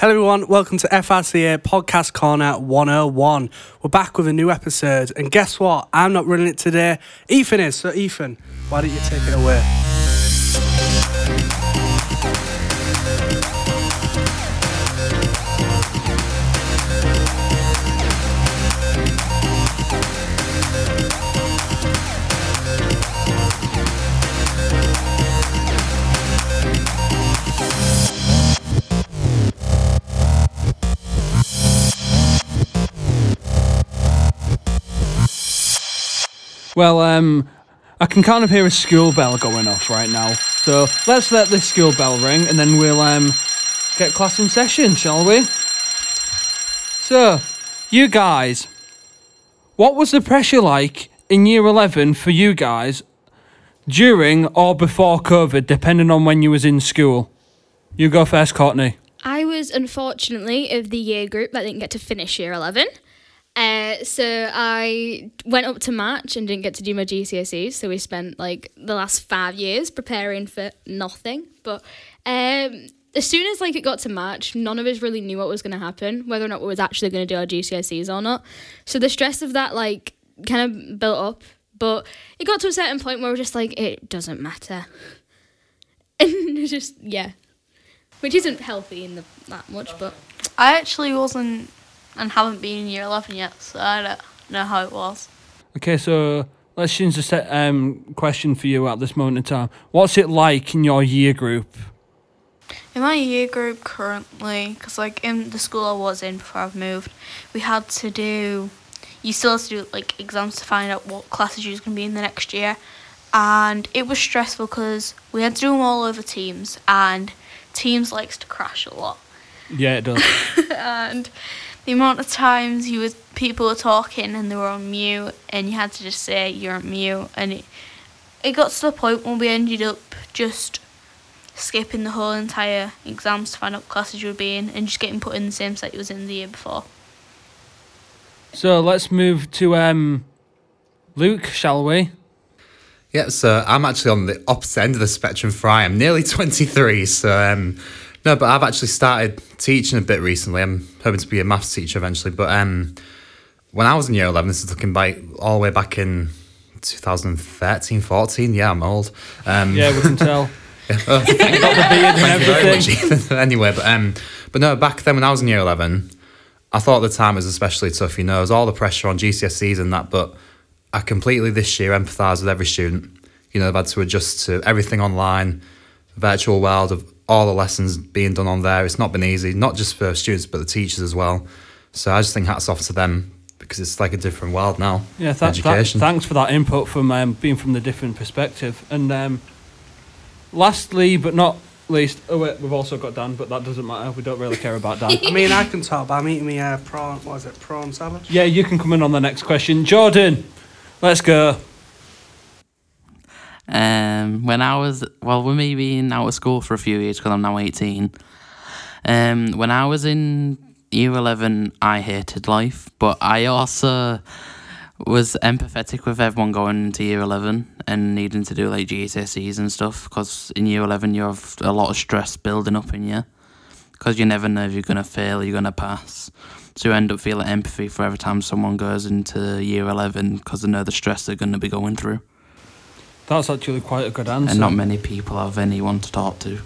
Hello, everyone. Welcome to FRCA Podcast Corner 101. We're back with a new episode, and guess what? I'm not running it today. Ethan is. So, Ethan, why don't you take it away? Well, um, I can kind of hear a school bell going off right now. So let's let this school bell ring and then we'll um, get class in session, shall we? So, you guys, what was the pressure like in year 11 for you guys during or before COVID, depending on when you was in school? You go first, Courtney. I was unfortunately of the year group that didn't get to finish year 11. Uh, so I went up to March and didn't get to do my GCSEs. So we spent like the last five years preparing for nothing. But um, as soon as like it got to March, none of us really knew what was going to happen, whether or not we was actually going to do our GCSEs or not. So the stress of that like kind of built up. But it got to a certain point where we're just like, it doesn't matter. And just yeah, which isn't healthy in the that much, but I actually wasn't and haven't been in year 11 yet, so I don't know how it was. Okay, so let's change the set, um, question for you at this moment in time. What's it like in your year group? In my year group currently, because like in the school I was in before I've moved, we had to do, you still have to do like exams to find out what classes you're going to be in the next year. And it was stressful because we had to do them all over Teams, and Teams likes to crash a lot. Yeah, it does. and the amount of times you was people were talking and they were on mute and you had to just say you're on mute and it it got to the point when we ended up just skipping the whole entire exams to find out what classes you would be in and just getting put in the same set you was in the year before. so let's move to um, Luke, shall we? Yeah, so I'm actually on the opposite end of the spectrum for I am nearly 23. So, um, no, but I've actually started teaching a bit recently. I'm hoping to be a maths teacher eventually. But um, when I was in year 11, this is looking back all the way back in 2013, 14. Yeah, I'm old. Um, Yeah, we can tell. oh, Got the beard and Thank you very everything. much, anyway, but um, but no, back then when I was in year eleven, I thought the time was especially tough. You know, there was all the pressure on GCSEs and that, but I completely this year empathise with every student. You know, they've had to adjust to everything online, virtual world of all the lessons being done on there. It's not been easy, not just for students but the teachers as well. So I just think hats off to them because it's like a different world now. Yeah, th- th- thanks for that input from um, being from the different perspective. And um, lastly, but not least, oh wait, we've also got Dan, but that doesn't matter. We don't really care about Dan. I mean, I can talk, but I'm eating me uh, prawn, what is it, prawn salad? yeah, you can come in on the next question. Jordan, let's go. Um, when I was well, with me being out of school for a few years because I'm now eighteen. Um, when I was in year eleven, I hated life, but I also was empathetic with everyone going into year eleven and needing to do like GCSEs and stuff because in year eleven you have a lot of stress building up in you because you never know if you're gonna fail, or you're gonna pass. So you end up feeling empathy for every time someone goes into year eleven because they know the stress they're gonna be going through. That's actually quite a good answer. and not many people have anyone to talk to.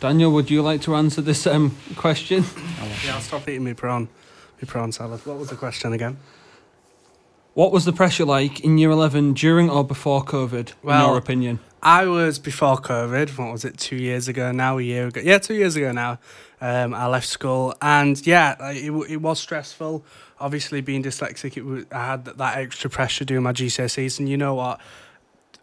Daniel, would you like to answer this um, question? Yeah, I'll stop eating me prawn, me prawn salad. What was the question again? What was the pressure like in year 11 during or before COVID, in Well- your opinion? I was before COVID. What was it? Two years ago now. A year ago. Yeah, two years ago now. Um, I left school, and yeah, it, it was stressful. Obviously, being dyslexic, it was, I had that, that extra pressure doing my GCSEs, and you know what?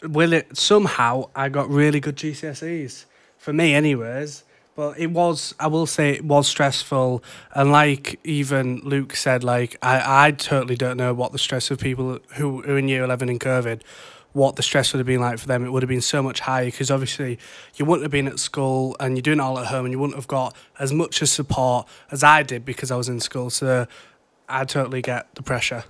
Will it somehow I got really good GCSEs for me, anyways. But it was, I will say, it was stressful, and like even Luke said, like I, I totally don't know what the stress of people who are in year eleven in COVID what the stress would have been like for them. It would have been so much higher because obviously you wouldn't have been at school and you're doing it all at home and you wouldn't have got as much as support as I did because I was in school. So I totally get the pressure.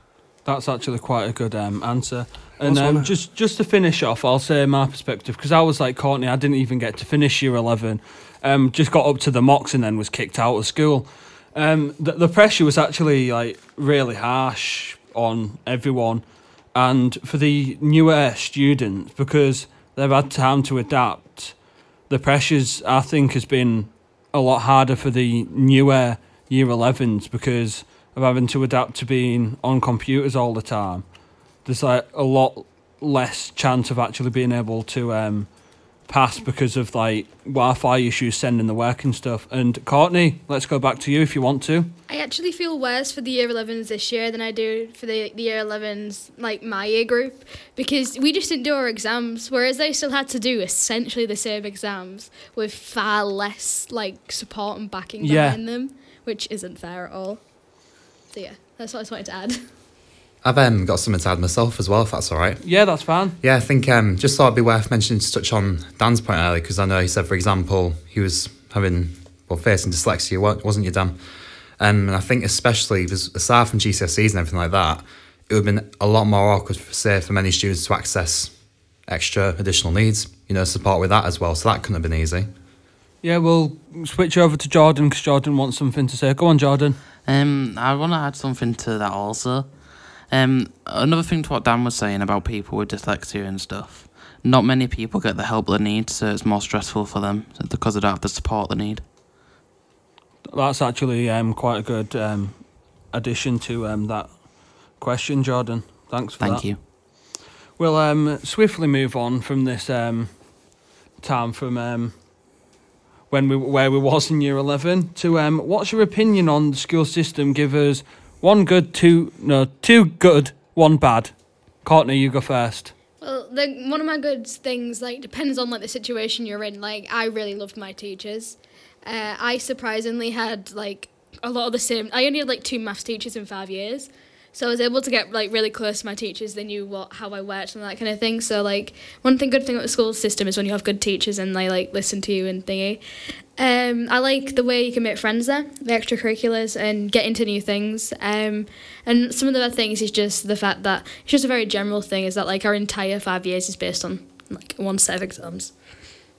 That's actually quite a good um, answer. And um, just just to finish off, I'll say my perspective because I was like Courtney. I didn't even get to finish year eleven, um, just got up to the mocks and then was kicked out of school. Um, the, the pressure was actually like really harsh on everyone, and for the newer students because they've had time to adapt. The pressures I think has been a lot harder for the newer year 11s because of having to adapt to being on computers all the time. There's like a lot less chance of actually being able to um, pass because of like Wi-Fi issues sending the work and stuff. And Courtney, let's go back to you if you want to. I actually feel worse for the year 11s this year than I do for the, the year 11s, like my year group, because we just didn't do our exams, whereas they still had to do essentially the same exams with far less like support and backing Yeah. behind them, which isn't fair at all. So yeah, that's what I just wanted to add. I've um, got something to add myself as well, if that's all right. Yeah, that's fine. Yeah, I think um, just thought it'd be worth mentioning to touch on Dan's point earlier because I know he said, for example, he was having well facing dyslexia, wasn't you, Dan? Um, and I think especially aside from GCSEs and everything like that, it would have been a lot more awkward, for, say, for many students to access extra additional needs, you know, support with that as well. So that couldn't have been easy. Yeah, we'll switch over to Jordan because Jordan wants something to say. Go on, Jordan. Um, I want to add something to that also. Um, another thing to what Dan was saying about people with dyslexia and stuff. Not many people get the help they need, so it's more stressful for them because they don't have the support they need. That's actually um, quite a good um, addition to um, that question, Jordan. Thanks for Thank that. you. We'll um, swiftly move on from this um, time from um, when we where we was in year eleven to um, what's your opinion on the school system? Give us one good, two no, two good, one bad. Courtney, you go first. Well, the, one of my good things like depends on like the situation you're in. Like I really loved my teachers. Uh, I surprisingly had like a lot of the same. I only had like two maths teachers in five years, so I was able to get like really close to my teachers. They knew what how I worked and that kind of thing. So like one thing good thing about the school system is when you have good teachers and they like listen to you and thingy. Um, I like the way you can make friends there, the extracurriculars, and get into new things. Um, and some of the other things is just the fact that it's just a very general thing. Is that like our entire five years is based on like one set of exams,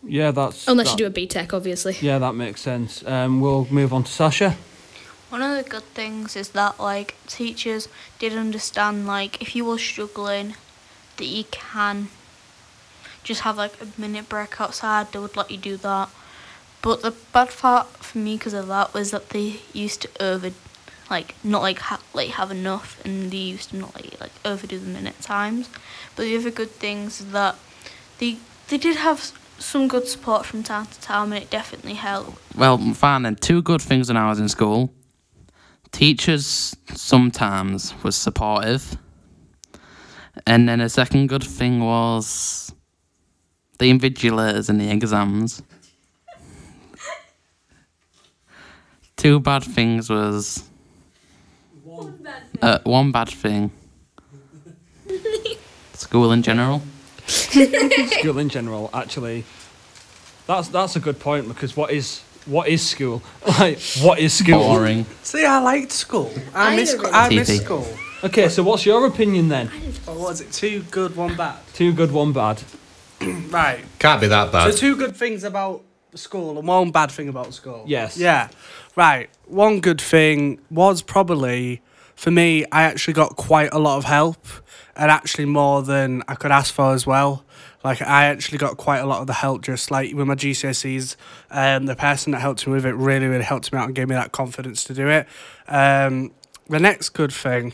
Yeah, that's unless that, you do a BTEC, obviously. Yeah, that makes sense. Um, we'll move on to Sasha. One of the good things is that like teachers did understand like if you were struggling that you can just have like a minute break outside they would let you do that. But the bad part for me because of that was that they used to over like not like ha- like have enough and they used to not like like overdo the minute times. But the other good things is that they they did have some good support from time to time and it definitely helped. Well, fine. And two good things when I was in school. Teachers sometimes was supportive, and then a second good thing was the invigilators in the exams. Two bad things was uh, one bad thing. School in general. school in general, actually, that's that's a good point because what is what is school? Like, what is school? Boring. See, I liked school. I I miss, didn't I miss TV. school. Okay, so what's your opinion then? Or was it two good, one bad? Two good, one bad. Right. Can't be that bad. So two good things about school and one bad thing about school. Yes. Yeah. Right. One good thing was probably for me. I actually got quite a lot of help, and actually more than I could ask for as well. Like I actually got quite a lot of the help, just like with my GCSEs. Um, the person that helped me with it really, really helped me out and gave me that confidence to do it. Um, the next good thing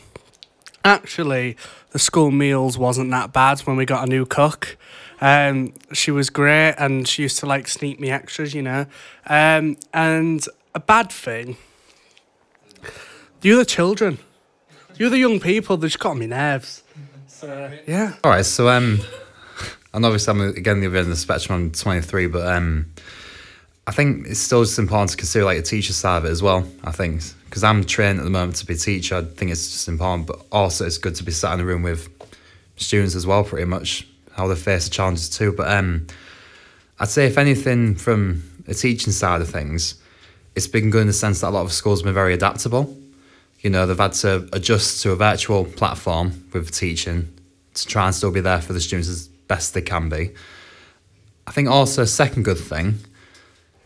actually the school meals wasn't that bad when we got a new cook. Um she was great and she used to like sneak me extras you know. Um and a bad thing the other children the other young people they just got on my nerves. So yeah. All right, so um, and obviously I'm again the other end of the spectrum. I'm 23, but um, I think it's still just important to consider like a teacher side of it as well. I think because I'm trained at the moment to be a teacher, I think it's just important. But also, it's good to be sat in a room with students as well. Pretty much how they face the challenges too. But um, I'd say if anything from a teaching side of things, it's been good in the sense that a lot of schools have been very adaptable. You know, they've had to adjust to a virtual platform with teaching to try and still be there for the students as best they can be. I think also a second good thing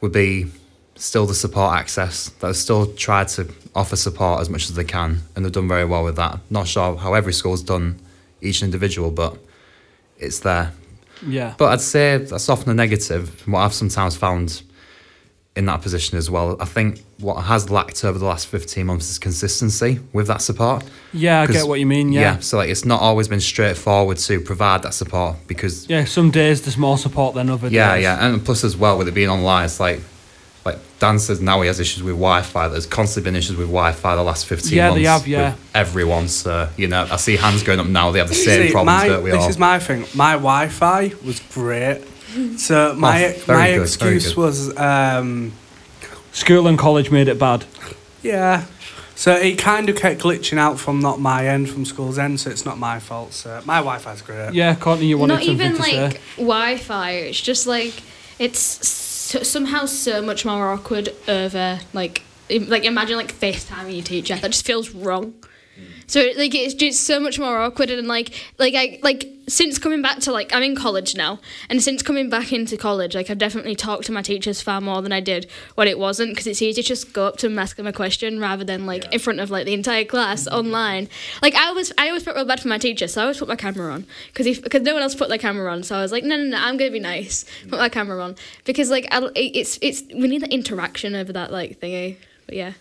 would be still the support access. They've still tried to offer support as much as they can, and they've done very well with that. Not sure how every school's done each individual, but it's there. Yeah. But I'd say that's often a negative. from What I've sometimes found in that position as well. I think what has lacked over the last 15 months is consistency with that support. yeah, I get what you mean. Yeah. So like it's not always been straightforward to provide that support because Yeah, some days there's more support than other yeah, days. yeah, yeah. and plus as well with it being online, it's like like Dan says now he has issues with Wi-Fi. There's constantly been issues with Wi-Fi the last 15 Yeah, months. they have, yeah. everyone. So you know, I see hands going up now. They have the same See, problems, my, don't we this all? is my thing. My Wi-Fi was great. So my Oh, my good, excuse was um, School and college made it bad. yeah. So it kind of kept glitching out from not my end, from school's end. So it's not my fault. So my Wi-Fi's great. Yeah, Courtney, you wanted Not something even to like say. Wi-Fi. It's just like it's so, somehow so much more awkward over like im- like imagine like FaceTime your teacher. That just feels wrong. So like it's just so much more awkward and like like I like since coming back to like I'm in college now and since coming back into college like I've definitely talked to my teachers far more than I did when it wasn't because it's easy to just go up to them and ask them a question rather than like in front of like the entire class mm-hmm. online. Like I was I always felt real bad for my teacher so I always put my camera on because if because no one else put their camera on so I was like no no no I'm gonna be nice. Put mm. my camera on. Because like I, it's it's we need the interaction over that like thingy eh? but yeah.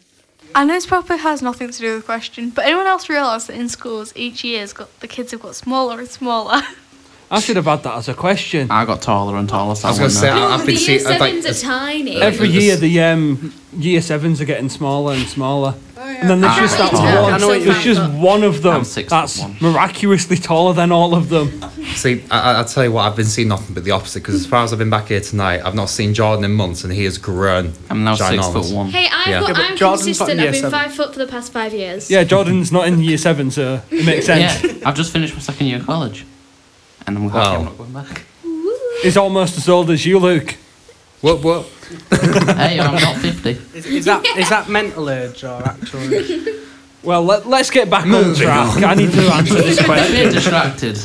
I know this probably has nothing to do with the question, but anyone else realise that in schools each year's got the kids have got smaller and smaller? I should have had that as a question. I got taller and taller. So I was I going to say wouldn't. I- I've been the year seeing I'd like, sevens are tiny. Every year, the um, year sevens are getting smaller and smaller. And then there's Ah, just that right. one. I know what you there's just one of them six that's one. miraculously taller than all of them. See, I, I- I'll tell you what, I've been seeing nothing but the opposite because as far as I've been back here tonight, I've not seen Jordan in months and he has grown. I'm now six ginormous. foot one. Hey, I've Yeah. got, Yeah, I'm Jordan's consistent. in I've been seven. five foot for the past five years. Yeah, Jordan's not in year seven, so it makes sense. Yeah, I've just finished my second year of college, and I'm happy Wow. I'm not going back. He's almost as old as you, Luke. What, what? hey, I'm not fifty. Is, is that is that mental age or actual? age? Well, let, let's get back on track. I need to answer this question. I'm a bit distracted.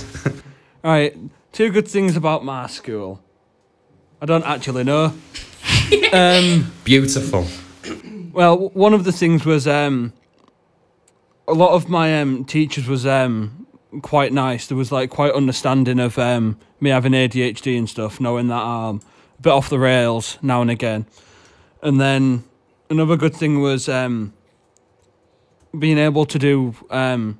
All right, two good things about my school. I don't actually know. Um, Beautiful. well, one of the things was um, a lot of my um, teachers was um, quite nice. There was like quite understanding of um, me having ADHD and stuff, knowing that I'm a bit off the rails now and again. And then another good thing was um, being able to do um,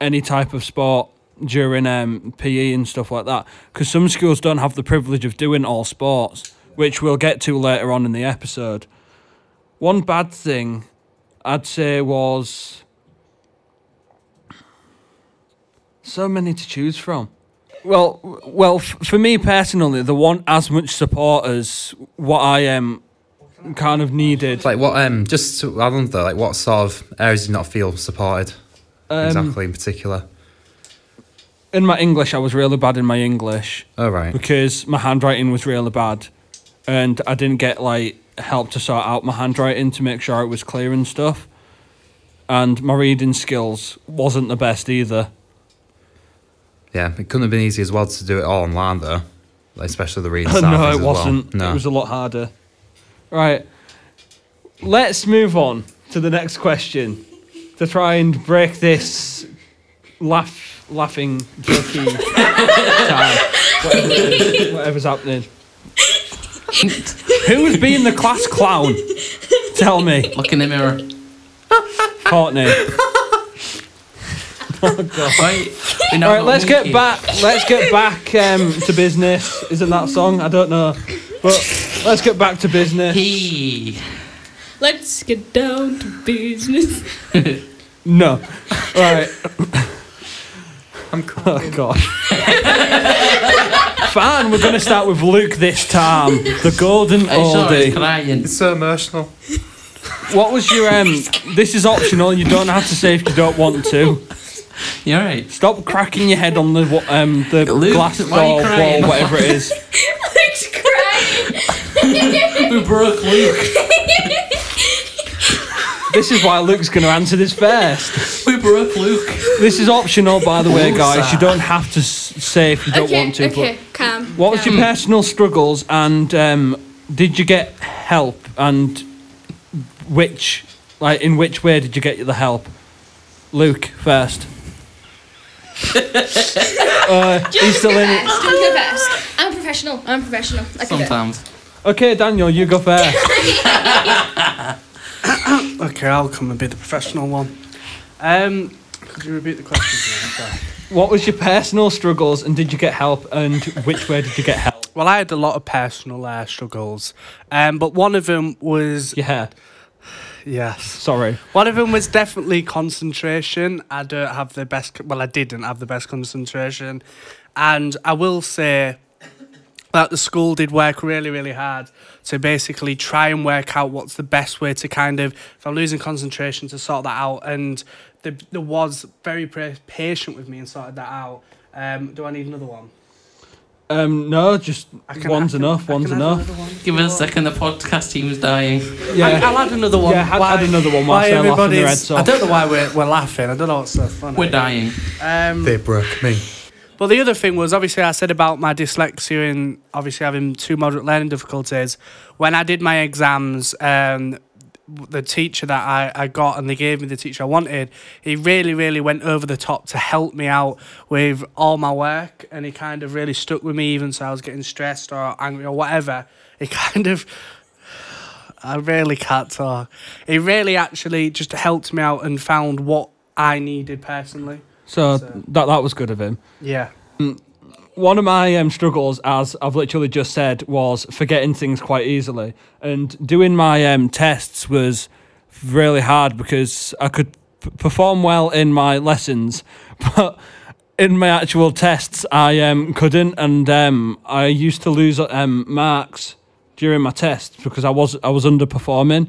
any type of sport during um, PE and stuff like that. Because some schools don't have the privilege of doing all sports, which we'll get to later on in the episode. One bad thing I'd say was so many to choose from. Well, w- well, f- for me personally, there weren't as much support as what I um kind of needed. Like what? Um, just to add on though, like what sort of areas do you not feel supported Um, exactly in particular? In my English, I was really bad in my English Oh right. because my handwriting was really bad, and I didn't get like help to sort out my handwriting to make sure it was clear and stuff. And my reading skills wasn't the best either. Yeah, it couldn't have been easy as well to do it all online though, like, especially the reading. side no, it as wasn't. No. It was a lot harder. Right. Let's move on to the next question to try and break this laugh, laughing, jokey time. Whatever whatever's happening. Who's being the class clown? Tell me, Look in the mirror. Courtney. Wait. we know All right, let's get keep- back. Let's get back um, to business. Isn't that song? I don't know, but let's get back to business. He. Let's get down to business. No. Right. I'm cool. Oh god. Fine, we're gonna start with Luke this time. The golden Hey, sorry, oldie. crying. It's so emotional. What was your um? This is optional. You don't have to say if you don't want to. You're right. Stop cracking your head on the wa- um the Luke, glass why are you door crying? wall, whatever it is. Luke's crying. We broke Luke. This is why Luke's gonna answer this first. We broke Luke. This is optional, by the way, guys. You don't have to s- say if you don't okay, want to. okay, But calm. what was calm. your personal struggles, and um, did you get help, and which, like, in which way did you get the help? Luke first. uh, he's still in it. I'm the best. I'm professional. I'm professional. I can do it. Sometimes. Okay, Daniel, you go first. Okay, I'll come and be the professional one. Um, could you repeat the question? again? Sorry. what was your personal struggles, and did you get help, and which way did you get help? Well, I had a lot of personal uh, struggles, um, but one of them was Your hair. Yes. Sorry. One of them was definitely concentration. I don't have the best. Well, I didn't have the best concentration, and I will say that the school did work really, really hard to basically try and work out what's the best way to kind of, if I'm losing concentration, to sort that out. And there, there was very patient with me and sorted that out. Um, do I need another one? Um, no, just can- one's I can- enough. I One's can have enough. another one. Give it a second. The podcast team's dying. Yeah. I, I'll add another one. Yeah, add- Why- add another one Why whilst they're laughing their everybody's- heads off. I don't know why we're, we're laughing. I don't know what's so funny. We're dying. Um, They broke me. But the other thing was obviously I said about my dyslexia and obviously having two moderate learning difficulties. When I did my exams, um, the teacher that I, I got and they gave me the teacher I wanted, he really, really went over the top to help me out with all my work and he kind of really stuck with me even so I was getting stressed or angry or whatever. He kind of I really can't talk. He really actually just helped me out and found what I needed personally. So So- that that was good of him. Yeah. Mm. One of my um, struggles, as I've literally just said, was forgetting things quite easily, and doing my um, tests was really hard because I could p- perform well in my lessons, but in my actual tests I um, couldn't, and um, I used to lose um, marks during my tests because I was I was underperforming.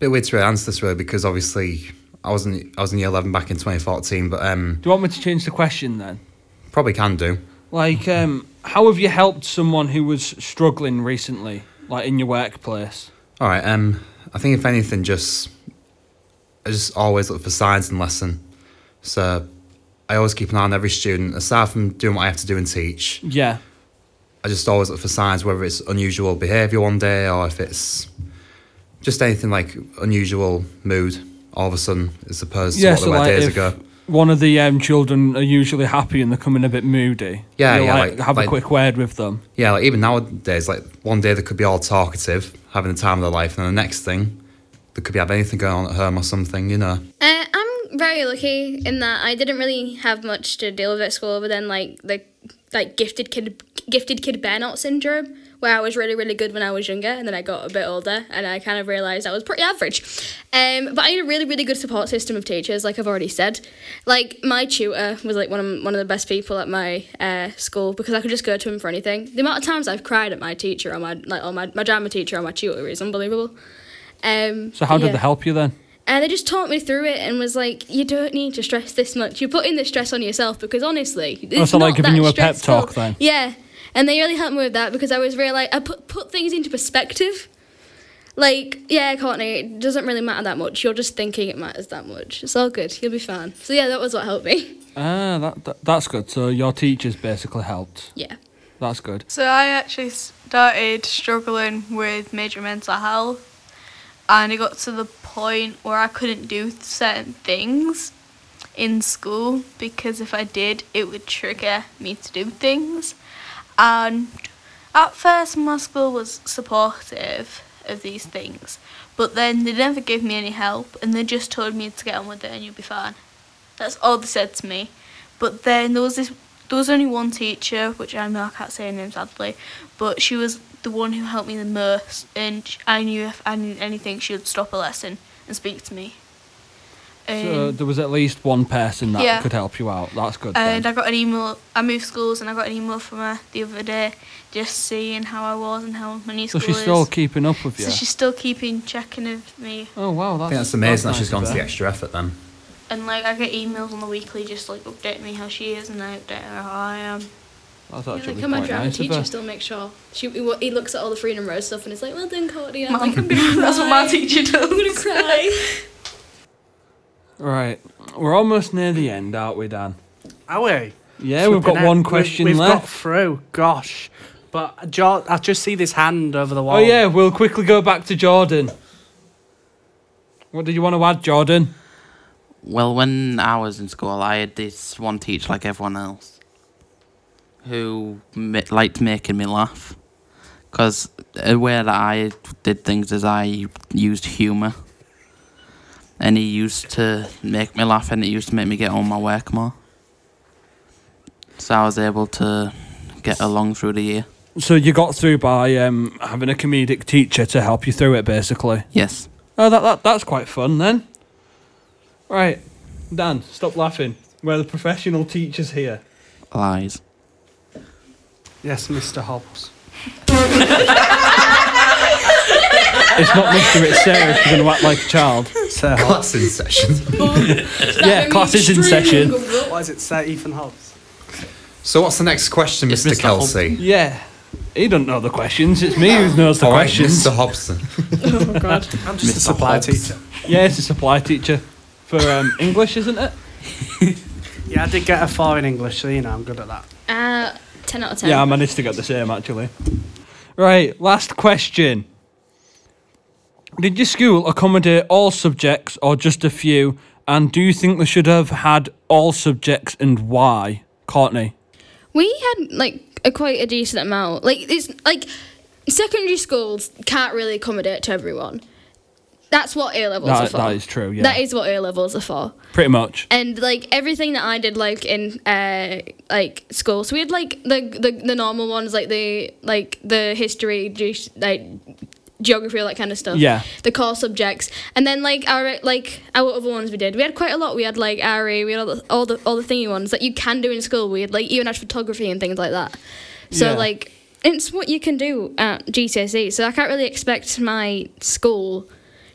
Bit weird to really answer this really because obviously I wasn't I was in year eleven back in 2014, but um, Do you want me to change the question then? Probably can do. Like, um, how have you helped someone who was struggling recently, like in your workplace? All right. Um, I think if anything, just I just always look for signs and lesson. So I always keep an eye on every student. Aside from doing what I have to do and teach, Yeah. I just always look for signs, whether it's unusual behaviour one day or if it's just anything like unusual mood all of a sudden, as opposed to Yeah, what they so were like days if ago. One of the um, children are usually happy and they're coming a bit moody. Yeah, you'll, yeah, like, like- have like- a quick word with them. Yeah, like even nowadays, like one day they could be all talkative, having the time of their life, and the next thing they could be having anything going on at home or something, you know. Uh, I'm very lucky in that I didn't really have much to deal with at school, other than like the like gifted kid, gifted kid burnout syndrome, where I was really really good when I was younger, and then I got a bit older, and I kind of realised I was pretty average. Um, but I had a really really good support system of teachers, like I've already said. Like my tutor was like one of one of the best people at my uh, school because I could just go to him for anything. The amount of times I've cried at my teacher or my like or my, my drama teacher or my tutor is unbelievable. Um, So how did yeah. they help you then? And they just taught me through it and was like, you don't need to stress this much. You're putting the stress on yourself because honestly, it's Oh, so, like, not giving that you a pep talk then? Yeah. And they really helped me with that because I was really like, I put, put things into perspective. Like, yeah, Courtney, it doesn't really matter that much. You're just thinking it matters that much. It's all good. You'll be fine. So, yeah, that was what helped me. Ah, that, that that's good. So your teachers basically helped. Yeah. That's good. So I actually started struggling with major mental health, and it got to the point where I couldn't do certain things in school because if I did, it would trigger me to do things. And at first, my school was supportive of these things, but then they never gave me any help, and they just told me to get on with it and you'll be fine. That's all they said to me. But then there was this there was only one teacher, which I know I can't say her name sadly, but she was the one who helped me the most, and I knew if I needed anything, she would stop a lesson and speak to me. So Um, there was at least one person that yeah. could help you out. That's good. and then. I got an email. I moved schools, and I got an email from her the other day, just seeing how I was and how my new So school she's is. still keeping up with you. So she's still keeping checking of me, oh wow, that's, I think that's amazing that nice she's gone to the extra effort then. and like I get emails on the weekly, just like updating me how she is, and I update her how I am. That's Yeah, actually like, my quite drama nice teacher still makes sure. She, he looks at all the Freedom Road stuff and is like, well done, Courtney. I'm like, I'm gonna That's what my teacher does. I'm gonna cry. Right, we're almost near the end, aren't we, Dan? Are we? Yeah, we've got one question we've, we've got left. through. Gosh. But jo- I just see this hand over the oh, wall. Oh yeah, we'll quickly go back to Jordan. What did you want to add, Jordan? Well, when I was in school, I had this one teacher like everyone else who ma- liked making me laugh. Because the uh, way that I did things is I used humour. And he used to make me laugh and it used to make me get on my work more. So I was able to get along through the year. So you got through by um, having a comedic teacher to help you through it, basically. Yes. Oh, that, that that's quite fun then. Right, Dan, stop laughing. We're the professional teachers here. Lies. Yes, Mr. Hobbs. It's not Mister, it's Sarah. If you're going to act like a child. Sir Hobbs. Class in session. Yeah, class is in session. Why is it Sir Ethan Hobbs? So what's the next question, It's Mr. Mr. Kelsey? Yeah, he doesn't know the questions. It's me who knows the All right, questions. Mr. Hobson. Oh God. I'm just a supply Hobbs. teacher. Yeah, it's a supply teacher for um, English, isn't it? Yeah, I did get a four in English, so you know I'm good at that. Uh, ten out of ten. Yeah, I managed to get the same actually. Right, last question. Did your school accommodate all subjects or just a few? And do you think they should have had all subjects and why? Courtney. We had like a quite a decent amount. Like it's like secondary schools can't really accommodate to everyone. That's what A levels are for. that is true, yeah. That is what A levels are for. Pretty much. And like everything that I did, like in uh like school, so we had like the the, the normal ones, like the like the history, like geography, all that kind of stuff. Yeah. The core subjects, and then like our like our other ones we did. We had quite a lot. We had like RE, we had all the all the, all the thingy ones that you can do in school. We had like even had photography and things like that. So Yeah. like it's what you can do at GCSE. So I can't really expect my school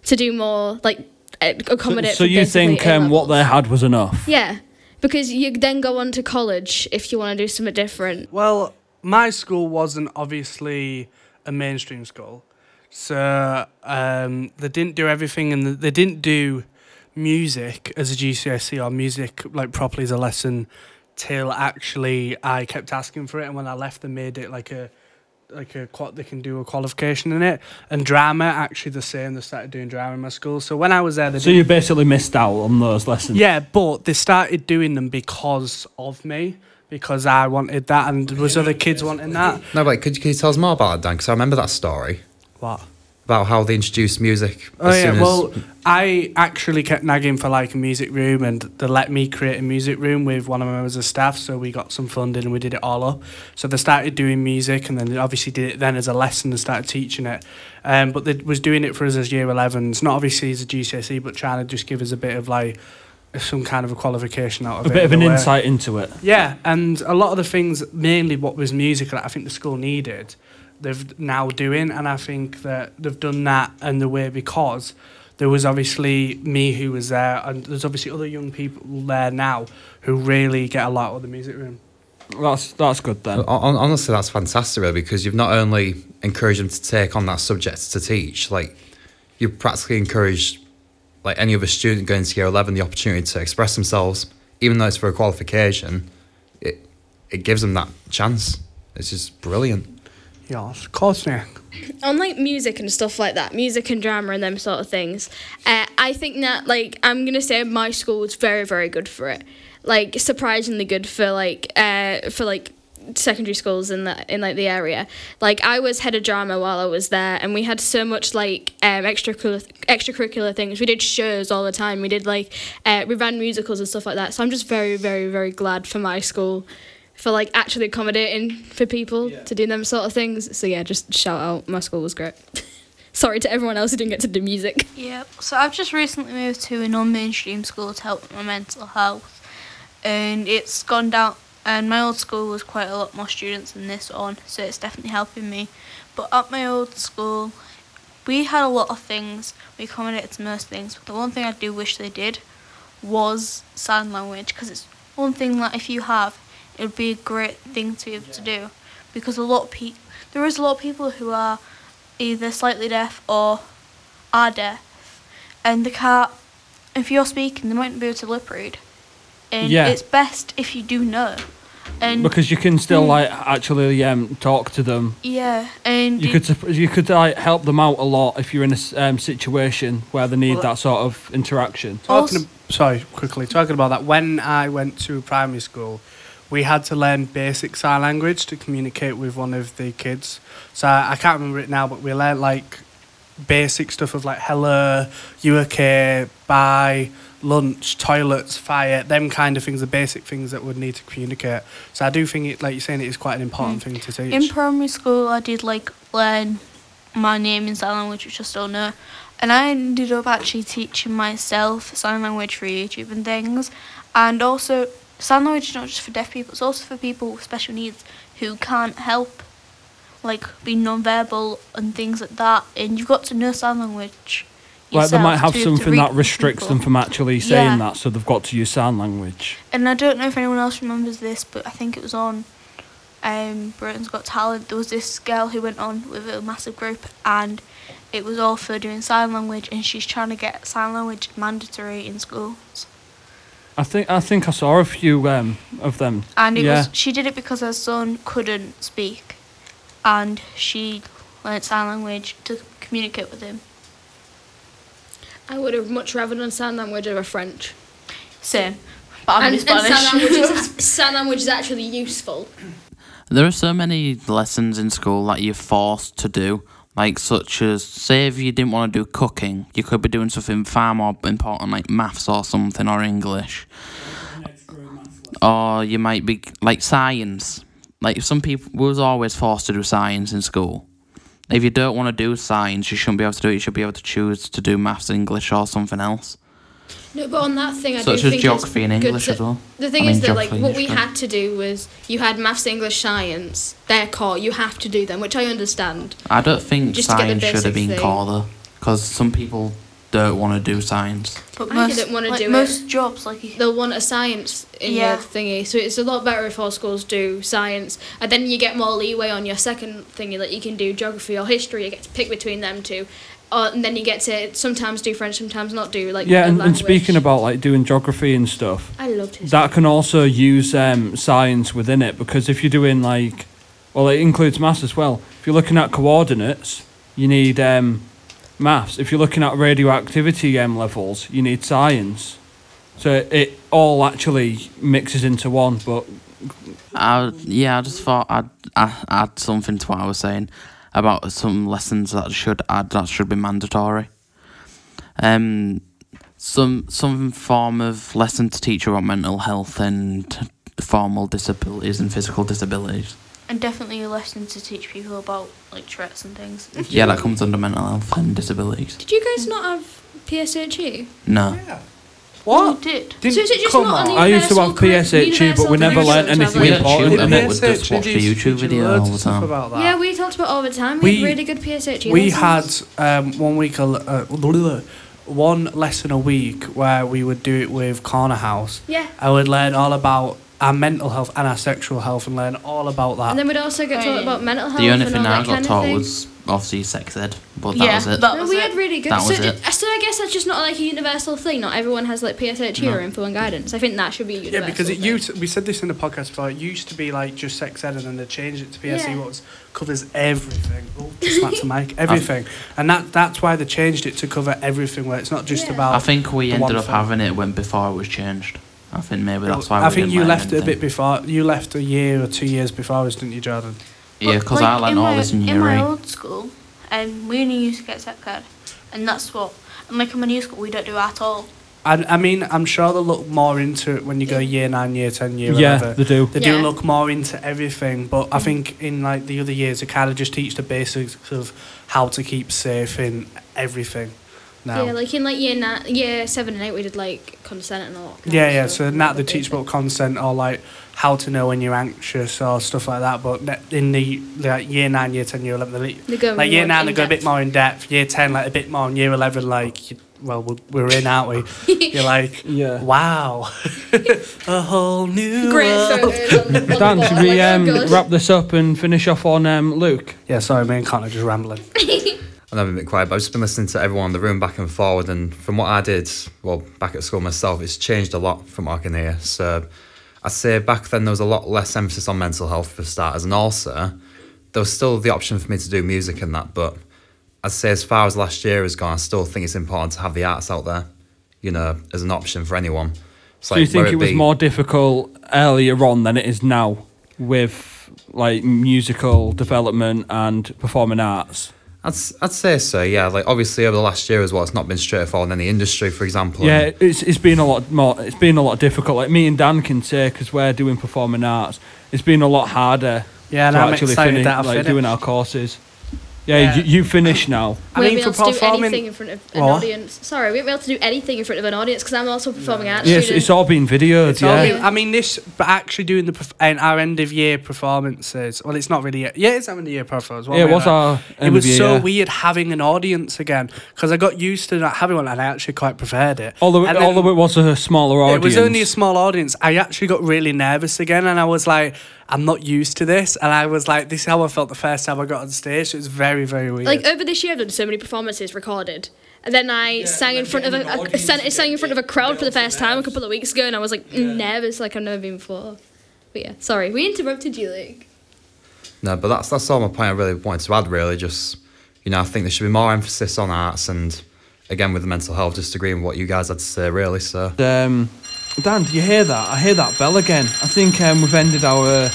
to do more like accommodate. So for you think um, what they had was enough? Yeah, because you then go on to college if you want to do something different. Well, my school wasn't obviously a mainstream school, so um, they didn't do everything, and they didn't do music as a GCSE or music like properly as a lesson till actually I kept asking for it, and when I left, they made it like a like a qual they can do a qualification in it, and drama actually the same. They started doing drama in my school, so when I was there, they So didn't you basically missed out on those lessons. yeah, but they started doing them because of me, because I wanted that, and there was other kids wanting that. No, wait, could you, could you tell us more about that, Dan? Because I remember that story What? about how they introduced music. Oh as yeah, soon as- well, I actually kept nagging for like a music room, and they let me create a music room with one of my members of staff. So we got some funding, and we did it all up. So they started doing music, and then they obviously did it then as a lesson and started teaching it. Um, but they was doing it for us as year 11s, not obviously as a GCSE, but trying to just give us a bit of like some kind of a qualification out of A it. A bit of an way. insight into it. Yeah, and a lot of the things, mainly what was music that I think the school needed, they've now doing, and I think that they've done that in the way because there was obviously me who was there, and there's obviously other young people there now who really get a lot out of the music room. That's that's good then. Honestly, that's fantastic, really, because you've not only encouraged them to take on that subject to teach, like you've practically encouraged like any other student going to year eleven the opportunity to express themselves, even though it's for a qualification. It it gives them that chance. It's just brilliant. Course, yeah. on like music and stuff like that, music and drama and them sort of things, uh, I think that like I'm gonna say my school was very very good for it, like surprisingly good for like uh for like secondary schools in the in like the area. Like I was head of drama while I was there, and we had so much like um extracurricular extracurricular things. We did shows all the time. We did like uh, we ran musicals and stuff like that. So I'm just very very very glad for my school for like actually accommodating for people to do them sort of things. So yeah, just shout out. My school was great. Sorry to everyone else who didn't get to do music. Yeah, so I've just recently moved to a non-mainstream school to help with my mental health, and it's gone down. And my old school was quite a lot more students than this one, so it's definitely helping me. But at my old school, we had a lot of things. We accommodated to most things, but the one thing I do wish they did was sign language, because it's one thing that if you have, it would be a great thing to be able to do, because a lot of people, there is a lot of people who are either slightly deaf or are deaf, and they can't. If you're speaking, they mightn't be able to lip read, and Yeah. it's best if you do know. And because you can still Mm. like actually um, talk to them. yeah, and You it- could you could like help them out a lot if you're in a um, situation where they need Well, that sort of interaction. Talking Also- ab- sorry, quickly talking about that. When I went to primary school, we had to learn basic sign language to communicate with one of the kids. So I, I can't remember it now, but we learned like basic stuff of like hello, you okay, bye, lunch, toilets, fire, them kind of things, the basic things that would need to communicate. So I do think it, like you're saying, it is quite an important thing to teach. in primary school, I did like learn my name in sign language, which I still know. And I ended up actually teaching myself sign language for YouTube and things. And also, sign language is not just for deaf people, it's also for people with special needs who can't help, like being non-verbal and things like that. And you've got to know sign language. Like they might have to be able to something that restricts people. them from actually saying Yeah. that, so they've got to use sign language. And I don't know if anyone else remembers this, but I think it was on um, Britain's Got Talent. There was this girl who went on with a massive group, and it was all for doing sign language, and she's trying to get sign language mandatory in schools. I think I think I saw a few um, of them. And it yeah. was she did it because her son couldn't speak, and she learnt sign language to communicate with him. I would have much rather done sign language over French. Same, but I'm and, in and Spanish. sign language is sign language is actually useful. There are so many lessons in school that you're forced to do, like such as say if you didn't want to do cooking, you could be doing something far more important like maths or something or English. Or you might be like science. Like some people was always forced to do science in school. If you don't want to do science, you shouldn't be able to do it. You should be able to choose to do maths, English, or something else. No, but on that thing, I Such do as think geography it's and good English to- as well. The thing I is mean, that like what we had to do was you had maths, English, science. They're core. You have to do them, which I understand. I don't think Just to get the science should have been thing. core though, because some people don't want to do science. But I most, didn't wanna like, do it. most jobs, like you- They'll want a science in Yeah. your thingy, so it's a lot better if all schools do science, and then you get more leeway on your second thingy. Like you can do geography or history. You get to pick between them two, or, and then you get to sometimes do French, sometimes not do like Yeah, and, and speaking about like doing geography and stuff, I loved history. that can also use um, science within it because if you're doing like, well, it includes maths as well. If you're looking at coordinates, you need um, maths. If you're looking at radioactivity um, levels, you need science. So it all actually mixes into one. But I yeah, I just thought I'd, i add something to what I was saying about some lessons that should add that should be mandatory. Um, some some form of lesson to teach about mental health and formal disabilities and physical disabilities. and definitely a lesson to teach people about like Tourette's and things. Yeah, that comes under mental health and disabilities. Did you guys not have PSHE? No, What? You did. Didn't So is it just come not on. on I used to Universal have curri- PSHE, but we never curriculum learnt anything We like- don't important tune in it, it. we just watch the YouTube video all the time. About that. Yeah, we talked about it all the time. We- We, had really good PSHE. we lessons. had um, one week, a l- uh, one lesson a week where we would do it with Corner House. Yeah. I would learn all about our mental health and our sexual health and learn all about that. And then we'd also get taught about mental health the only and thing all I that got kind of taught thing. was obviously sex ed, but that Yeah, was it. that- no, was we it. had really good. That so, was it. so I guess that's just not like a universal thing. Not everyone has like PSHE No. or info and guidance. I think that should be a yeah, because it thing. used. We said this in the podcast before. It used to be like just sex ed, and then they changed it to PSE, Yeah. what covers everything. Oh, just smacked the mic. Everything, and that that's why they changed it to cover everything. Where it's not just Yeah. about. I think we ended up thing. having it when before it was changed. I think maybe that's why. I we think didn't you left it a bit before. You left a year or two years before us, didn't you, Jordan? Yeah, because like, I learned all my, this in year in year my eight. old school, um, we only used to get sex ed, and that's what. And like in my new school, we don't do at all. I, I mean, I'm sure they'll look more into it when you go year nine, year ten, year yeah, eleven. they do. They do look more into everything, but I think in like the other years, they kind of just teach the basics of how to keep safe in everything. Now, Yeah, like in like year nine, year seven and eight, we did like consent and all. that yeah, yeah. So and, now they the teach basic- about consent or like how to know when you're anxious or stuff like that. But in the like year nine, year ten, year eleven, they They go like year more nine, they go a bit more in depth. Year ten, like a bit more. And year eleven, like you, well, we're, we're in, aren't we? You're like, Yeah. wow, a whole new Great world. photos on the- Dan, should we oh, um, wrap this up and finish off on um, Luke? Yeah, sorry, me and Connor just rambling. And I've been a bit quiet, but I've just been listening to everyone in the room back and forward. And from what I did, well, back at school myself, it's changed a lot from what I can hear. So I'd say back then there was a lot less emphasis on mental health for starters, and also there was still the option for me to do music and that. But I'd say as far as last year has gone, I still think it's important to have the arts out there, you know, as an option for anyone. It's So you think whether it was be- more difficult earlier on than it is now with like musical development and performing arts? I'd, s- I'd say so, yeah. Like obviously over the last year as well, it's not been straightforward in the industry, for example. Yeah, it's it's been a lot more. It's been a lot difficult. Like me and Dan can say because we're doing performing arts. It's been a lot harder. Yeah, and to I'm actually excited finish, that I've like finished. doing our courses. Yeah, Yeah. You, you finish now. I won't mean, be for able to do anything in front of an What? audience. Sorry, we won't be able to do anything in front of an audience because I'm also a performing arts Yes, student. it's all been videoed. It's all yeah. been- I mean, this, but actually doing the perf- and our end of year performances. Well, it's not really. A, yeah, it's our end of year performance. yeah, it was our. It was of year, so yeah. weird having an audience again because I got used to not having one, and I actually quite preferred it. Although, And although then- it was a smaller audience. It was only a small audience. I actually got really nervous again, and I was like, I'm not used to this. And I was like, this is how I felt the first time I got on stage. It was very, very weird. Like over this year, I've done so many performances recorded, and then I sang in front of a, a, sang, to sang in front of a crowd for the first time a couple of weeks ago, and I was like nervous like I've never been before. But yeah, sorry, we interrupted you, Luke. No, but that's that's all my point I really wanted to add. Really, just you know, I think there should be more emphasis on arts and again with the mental health. Just agreeing with what you guys had to say. Really, so Um, Dan, do you hear that? I hear that bell again. I think um, we've ended our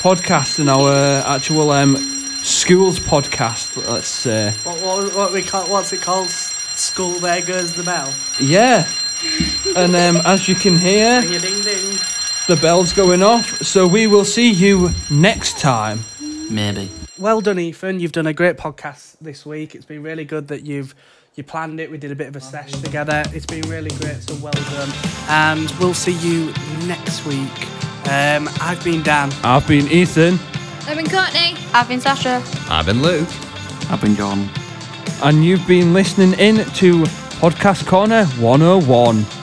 podcast and our actual um, schools podcast. Let's say. what, what, what we call, what's it called? School, there goes the bell. Yeah. And um, as you can hear, Ding a ding ding. the bell's going off. So we will see you next time. Maybe. Well done, Ethan. You've done a great podcast this week. It's been really good that you've you planned it. We did a bit of a sesh together. It's been really great. So well done. And we'll see you next week. Um, I've been Dan. I've been Ethan, I've been Courtney. I've been Sasha. I've been Luke. I've been John. and you've been listening in to Podcast Corner 101.